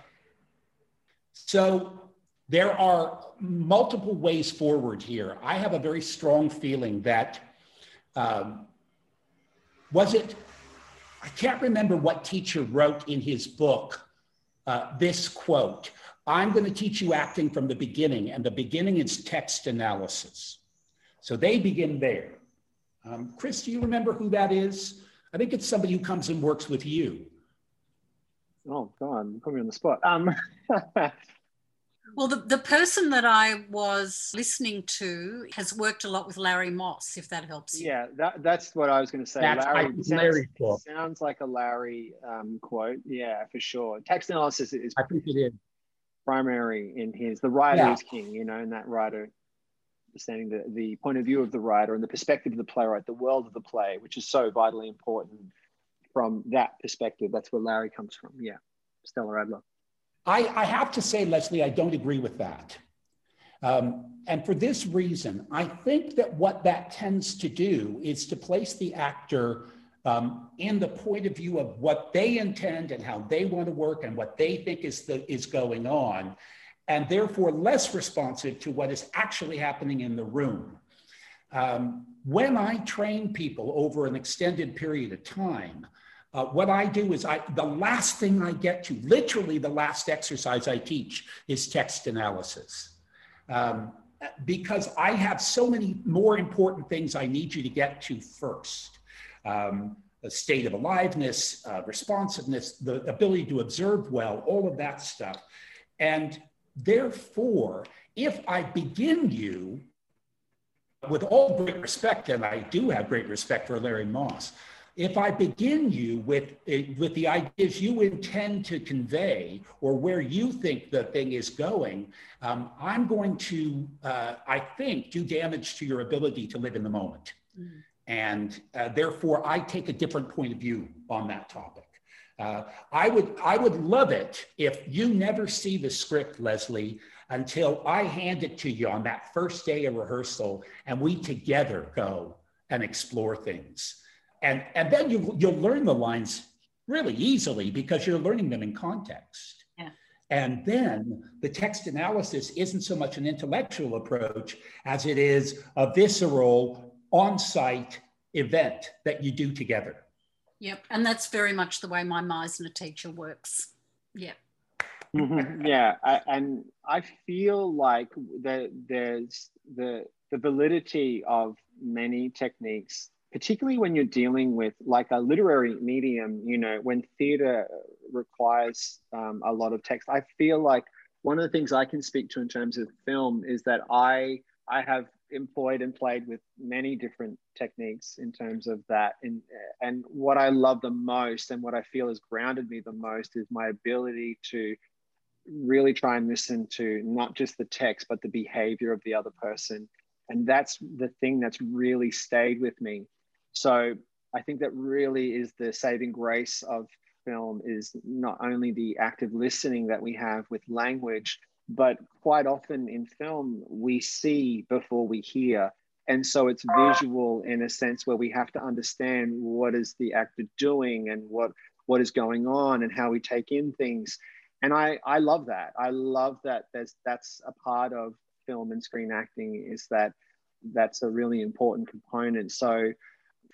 so there are multiple ways forward here. I have a very strong feeling that um, was it, I can't remember what teacher wrote in his book uh, this quote I'm going to teach you acting from the beginning, and the beginning is text analysis. So they begin there. Um, Chris, do you remember who that is? I think it's somebody who comes and works with you. Oh God, put me on the spot. Um, [LAUGHS] well, the, the person that I was listening to has worked a lot with Larry Moss, if that helps you. Yeah, that, that's what I was going to say. That's Larry, sounds, Larry sounds like a Larry um, quote. Yeah, for sure. Text analysis is I think it is primary in his. The writer yeah. is king, you know, and that writer understanding the, the point of view of the writer and the perspective of the playwright, the world of the play, which is so vitally important from that perspective. That's where Larry comes from. Yeah, Stella Adler. I, I have to say, Leslie, I don't agree with that. Um, and for this reason, I think that what that tends to do is to place the actor um, in the point of view of what they intend and how they want to work and what they think is, the, is going on, and therefore less responsive to what is actually happening in the room. Um, when I train people over an extended period of time, uh, what I do is I, the last thing I get to, literally the last exercise I teach is text analysis. Um, because I have so many more important things I need you to get to first. Um, the state of aliveness, uh, responsiveness, the ability to observe well, all of that stuff. And therefore, if I begin you with all great respect, and I do have great respect for Larry Moss, if I begin you with, with the ideas you intend to convey or where you think the thing is going, um, I'm going to, uh, I think, do damage to your ability to live in the moment. Mm. And uh, therefore, I take a different point of view on that topic. Uh, I would I would love it if you never see the script, Leslie, until I hand it to you on that first day of rehearsal, and we together go and explore things and and then you you'll learn the lines really easily because you're learning them in context. Yeah. And then the text analysis isn't so much an intellectual approach as it is a visceral on-site event that you do together. Yep, and that's very much the way my Meisner teacher works. Yep. Mm-hmm. yeah, I, and I feel like the, there's the the validity of many techniques particularly when you're dealing with like a literary medium, you know, when theater requires um, a lot of text, I feel like one of the things I can speak to in terms of film is that I I have employed and played with many different techniques in terms of that. And and what I love the most and what I feel has grounded me the most is my ability to really try and listen to not just the text but the behavior of the other person and that's the thing that's really stayed with me so I think that really is the saving grace of film is not only the active listening that we have with language, but quite often in film, we see before we hear. And so it's visual in a sense where we have to understand what is the actor doing and what, what is going on and how we take in things. And I, I love that. I love that there's, that's a part of film and screen acting is that that's a really important component. So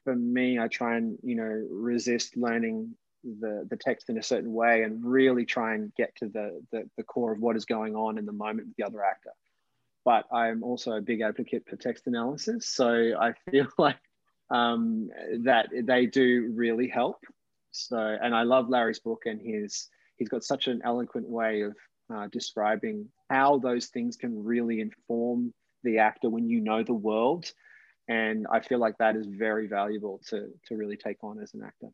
for me, I try and you know resist learning the the text in a certain way and really try and get to the, the the, core of what is going on in the moment with the other actor. But I'm also a big advocate for text analysis, so I [LAUGHS] feel like um, that they do really help. So, and I love Larry's book, and his he's got such an eloquent way of uh, describing how those things can really inform the actor when you know the world and I feel like that is very valuable to to really take on as an actor.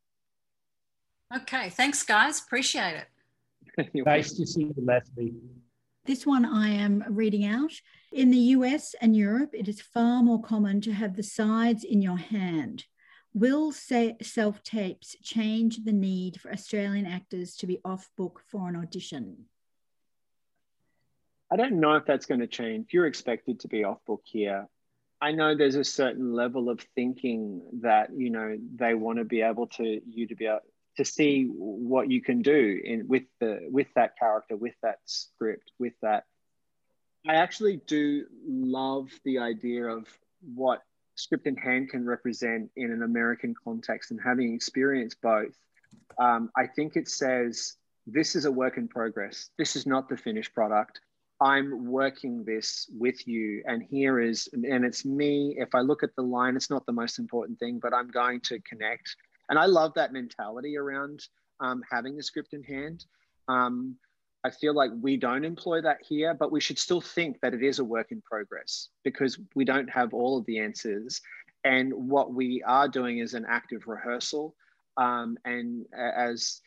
Okay, thanks, guys. Appreciate it. [LAUGHS] nice to see you, Leslie. This one I am reading out. In the US and Europe, it is far more common to have the sides in your hand. Will self tapes change the need for Australian actors to be off book for an audition? I don't know if that's going to change. You're expected to be off book here. I know there's a certain level of thinking that you know they want to be able to you to be able to see what you can do in with the with that character, with that script, with that. I actually do love the idea of what script in hand can represent in an American context, and having experienced both, um, I think it says this is a work in progress. This is not the finished product. I'm working this with you, and here is, and it's me. If I look at the line, it's not the most important thing, but I'm going to connect. And I love that mentality around um, having the script in hand. Um, I feel like we don't employ that here, but we should still think that it is a work in progress because we don't have all of the answers. And what we are doing is an active rehearsal. Um, and as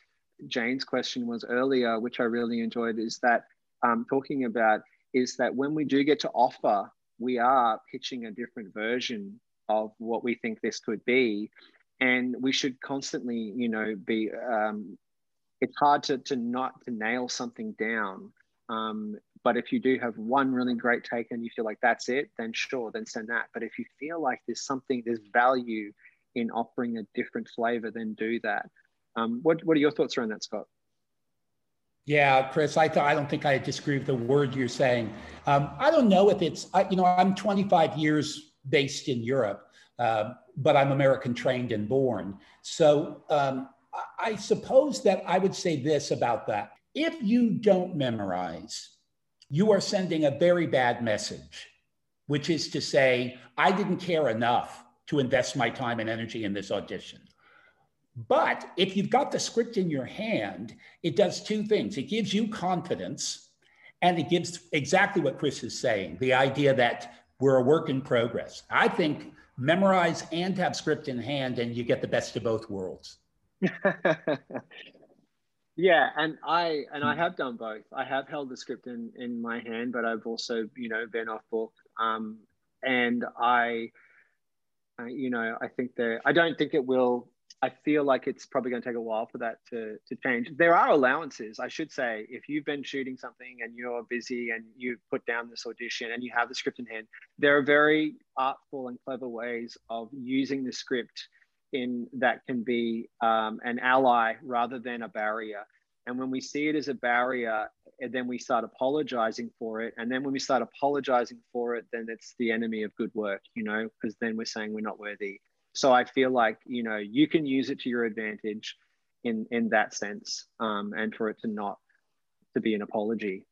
Jane's question was earlier, which I really enjoyed, is that um, talking about is that when we do get to offer, we are pitching a different version of what we think this could be. And we should constantly, you know, be, um, it's hard to, to not to nail something down. Um, but if you do have one really great take and you feel like that's it, then sure, then send that. But if you feel like there's something, there's value in offering a different flavor, then do that. Um, what, what are your thoughts around that, Scott? Yeah, Chris, I, th- I don't think I disagree with the word you're saying. Um, I don't know if it's, I, you know, I'm 25 years based in Europe, uh, but I'm American trained and born. So um, I suppose that I would say this about that. If you don't memorize, you are sending a very bad message, which is to say, I didn't care enough to invest my time and energy in this audition. But if you've got the script in your hand, it does two things it gives you confidence, and it gives exactly what Chris is saying the idea that we're a work in progress. I think memorize and have script in hand, and you get the best of both worlds. [LAUGHS] yeah and i and i have done both i have held the script in in my hand but i've also you know been off book um and i uh, you know i think that i don't think it will I feel like it's probably going to take a while for that to, to change. There are allowances, I should say. If you've been shooting something and you're busy and you've put down this audition and you have the script in hand, there are very artful and clever ways of using the script in that can be um, an ally rather than a barrier. And when we see it as a barrier, and then we start apologizing for it. And then when we start apologizing for it, then it's the enemy of good work, you know, because then we're saying we're not worthy. So I feel like you know you can use it to your advantage in in that sense, um, and for it to not to be an apology.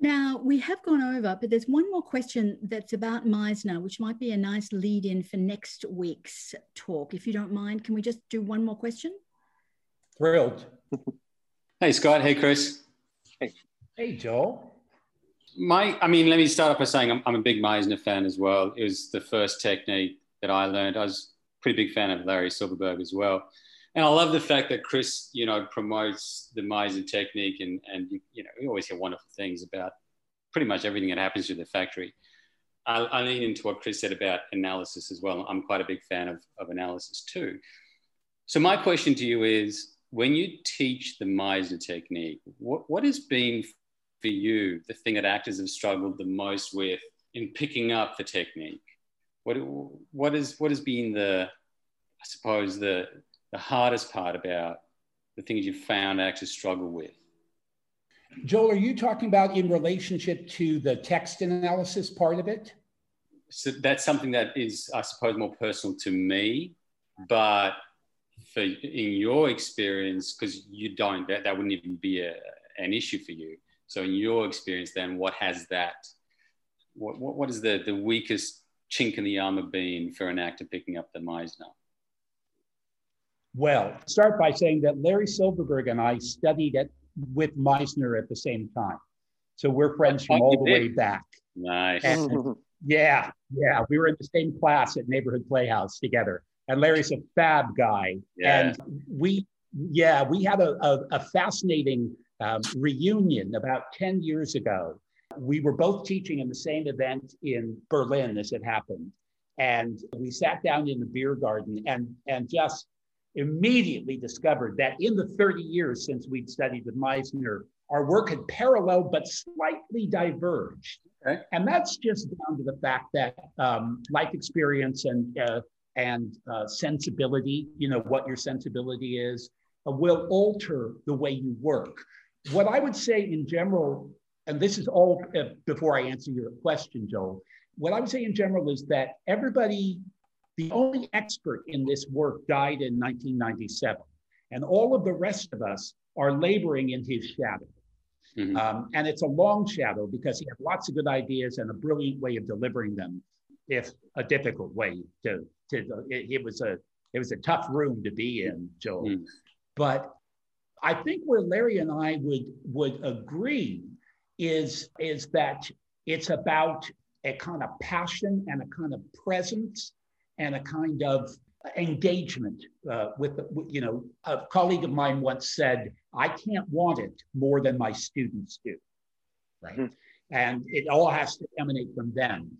Now we have gone over, but there's one more question that's about Meisner, which might be a nice lead in for next week's talk. If you don't mind, can we just do one more question? Thrilled. [LAUGHS] hey Scott. Hey Chris. Hey. Hey Joel. My, I mean, let me start off by saying I'm, I'm a big Meisner fan as well. It was the first technique that I learned. I was a pretty big fan of Larry Silverberg as well. And I love the fact that Chris, you know, promotes the Meisner technique and, and you, you know, we always hear wonderful things about pretty much everything that happens to the factory. I, I lean into what Chris said about analysis as well. I'm quite a big fan of, of analysis too. So my question to you is, when you teach the Meisner technique, what, what has been for you the thing that actors have struggled the most with in picking up the technique? What what is what has been the I suppose the the hardest part about the things you've found actually struggle with? Joel, are you talking about in relationship to the text analysis part of it? So that's something that is, I suppose, more personal to me, but for in your experience, because you don't, that, that wouldn't even be a, an issue for you. So in your experience, then what has that? What, what, what is the, the weakest chink in the armor been for an actor picking up the Meisner? Well, start by saying that Larry Silverberg and I studied at, with Meisner at the same time. So we're friends from all the way back. Nice. And, yeah, yeah. We were in the same class at Neighborhood Playhouse together. And Larry's a fab guy. Yeah. And we, yeah, we had a, a, a fascinating um, reunion about 10 years ago we were both teaching in the same event in Berlin as it happened. And we sat down in the beer garden and, and just immediately discovered that in the 30 years since we'd studied with Meisner, our work had paralleled but slightly diverged. Okay. And that's just down to the fact that um, life experience and, uh, and uh, sensibility, you know, what your sensibility is, uh, will alter the way you work. What I would say in general and this is all uh, before I answer your question, Joel. What I would say in general is that everybody, the only expert in this work died in 1997. And all of the rest of us are laboring in his shadow. Mm-hmm. Um, and it's a long shadow because he had lots of good ideas and a brilliant way of delivering them, if a difficult way to, to it, it was a it was a tough room to be in, Joel. Mm-hmm. But I think where Larry and I would would agree is is that it's about a kind of passion and a kind of presence and a kind of engagement uh, with, you know, a colleague of mine once said, I can't want it more than my students do, right? Mm-hmm. And it all has to emanate from them.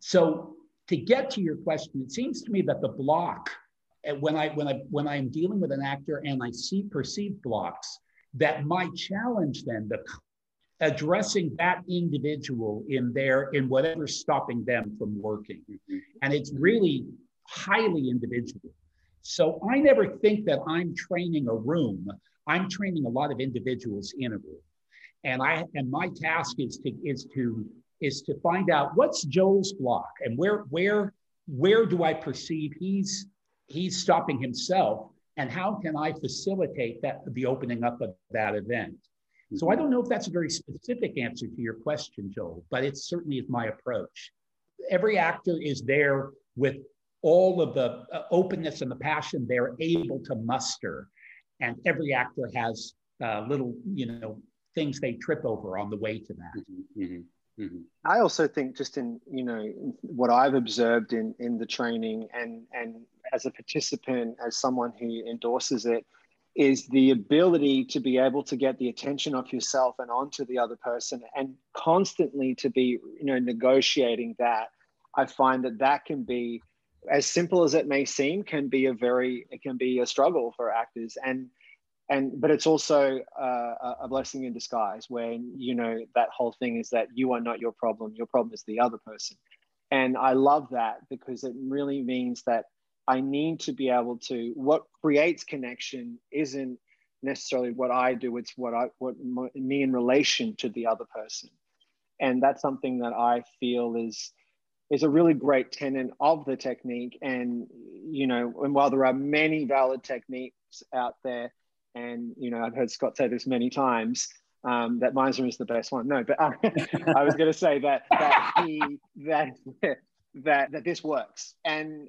So to get to your question, it seems to me that the block, uh, when I when I when I am dealing with an actor and I see perceived blocks, that my challenge then the addressing that individual in their in whatever's stopping them from working, mm-hmm. and it's really highly individual. So I never think that I'm training a room. I'm training a lot of individuals in a room. And I and my task is to is to is to find out what's Joel's block and where where where do I perceive he's he's stopping himself and how can I facilitate that the opening up of that event. So I don't know if that's a very specific answer to your question, Joel, but it certainly is my approach. Every actor is there with all of the uh, openness and the passion they're able to muster. And every actor has uh, little, you know, things they trip over on the way to that. Mm-hmm, mm-hmm, mm-hmm. I also think just in, you know, what I've observed in, in the training and, and as a participant, as someone who endorses it, is the ability to be able to get the attention of yourself and onto the other person and constantly to be, you know, negotiating that. I find that that can be as simple as it may seem, can be a very it can be a struggle for actors, and and but it's also uh, a blessing in disguise when you know that whole thing is that you are not your problem, your problem is the other person, and I love that because it really means that I need to be able to what creates connection isn't necessarily what I do, it's what I what me in relation to the other person, and that's something that I feel is is a really great tenet of the technique. And, you know, and while there are many valid techniques out there, and, you know, I've heard Scott say this many times, um, that Meisner is the best one. No, but [LAUGHS] I was going to say that, that he, that, [LAUGHS] that, that this works. And,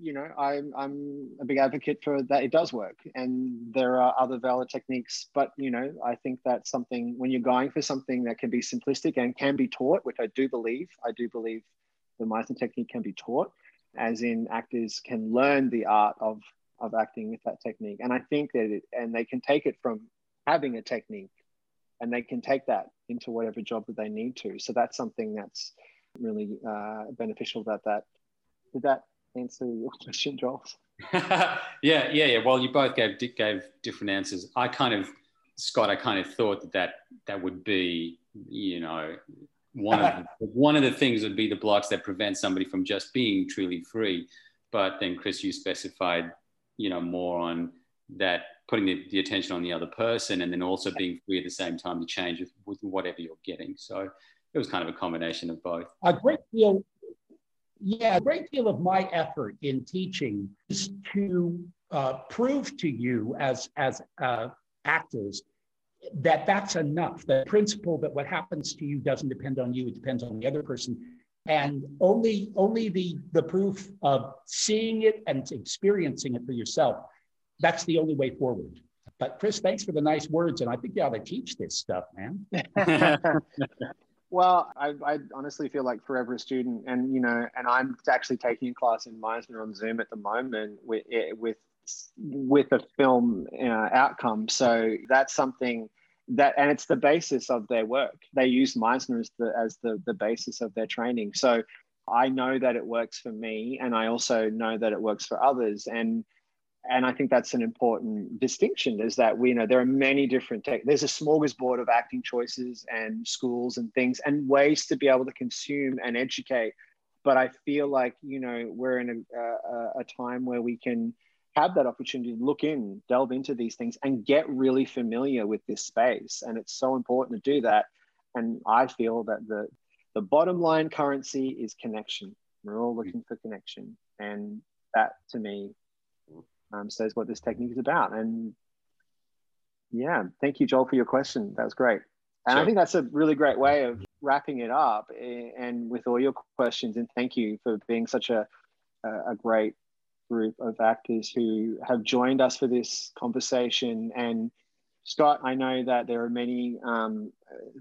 you know, I'm, I'm a big advocate for that it does work. And there are other valid techniques, but, you know, I think that's something when you're going for something that can be simplistic and can be taught, which I do believe, I do believe the Meisner technique can be taught, as in actors can learn the art of, of acting with that technique. And I think that it, and they can take it from having a technique and they can take that into whatever job that they need to. So that's something that's really uh, beneficial about that. That answer your [LAUGHS] question, Joel? [LAUGHS] yeah, yeah, yeah. Well, you both gave gave different answers. I kind of, Scott, I kind of thought that that, that would be, you know, one of the, [LAUGHS] one of the things would be the blocks that prevent somebody from just being truly free. But then, Chris, you specified, you know, more on that putting the, the attention on the other person and then also being free at the same time to change with, with whatever you're getting. So it was kind of a combination of both. A great deal, yeah, a great deal of my effort in teaching is to uh, prove to you as as uh, actors that that's enough. The principle that what happens to you doesn't depend on you, it depends on the other person. And only, only the, the proof of seeing it and experiencing it for yourself, that's the only way forward. But Chris, thanks for the nice words. And I think you ought to teach this stuff, man. [LAUGHS] [LAUGHS] well, I, I, honestly feel like forever a student. And, you know, and I'm actually taking a class in Meisner on Zoom at the moment with, with with a film uh, outcome. So that's something that, and it's the basis of their work. They use Meisner as the as the the basis of their training. So I know that it works for me, and I also know that it works for others. And and I think that's an important distinction is that we you know there are many different tech, there's a smorgasbord of acting choices and schools and things and ways to be able to consume and educate but I feel like you know we're in a, a, a time where we can have that opportunity to look in, delve into these things, and get really familiar with this space. And it's so important to do that. And I feel that the the bottom line currency is connection. We're all looking for connection, and that to me um, says what this technique is about. And yeah, thank you, Joel, for your question. That was great. And sure. I think that's a really great way of wrapping it up and with all your questions. And thank you for being such a, a great group of actors who have joined us for this conversation. And Scott, I know that there are many um,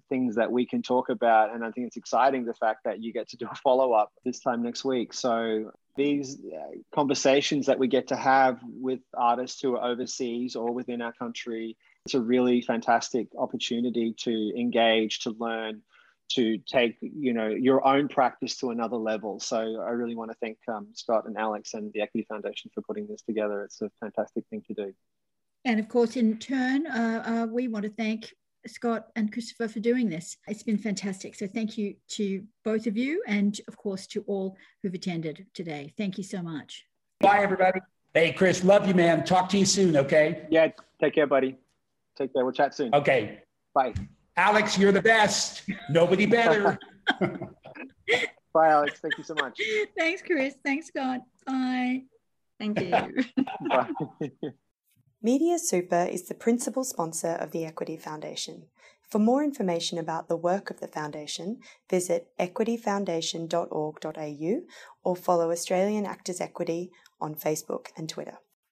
things that we can talk about. And I think it's exciting the fact that you get to do a follow up this time next week. So these uh, conversations that we get to have with artists who are overseas or within our country it's a really fantastic opportunity to engage, to learn, to take you know your own practice to another level. So I really want to thank um, Scott and Alex and the Equity Foundation for putting this together. It's a fantastic thing to do. And of course, in turn, uh, uh, we want to thank Scott and Christopher for doing this. It's been fantastic. So thank you to both of you and of course to all who've attended today. Thank you so much. Bye everybody. Hey Chris, love you man. Talk to you soon, okay? Yeah, take care buddy. Take care. We'll chat soon. Okay. Bye. Alex, you're the best. Nobody better. [LAUGHS] Bye, Alex. Thank you so much. Thanks, Chris. Thanks, Scott. Bye. Thank you. [LAUGHS] Bye. Media Super is the principal sponsor of the Equity Foundation. For more information about the work of the Foundation, visit equityfoundation.org.au or follow Australian Actors Equity on Facebook and Twitter.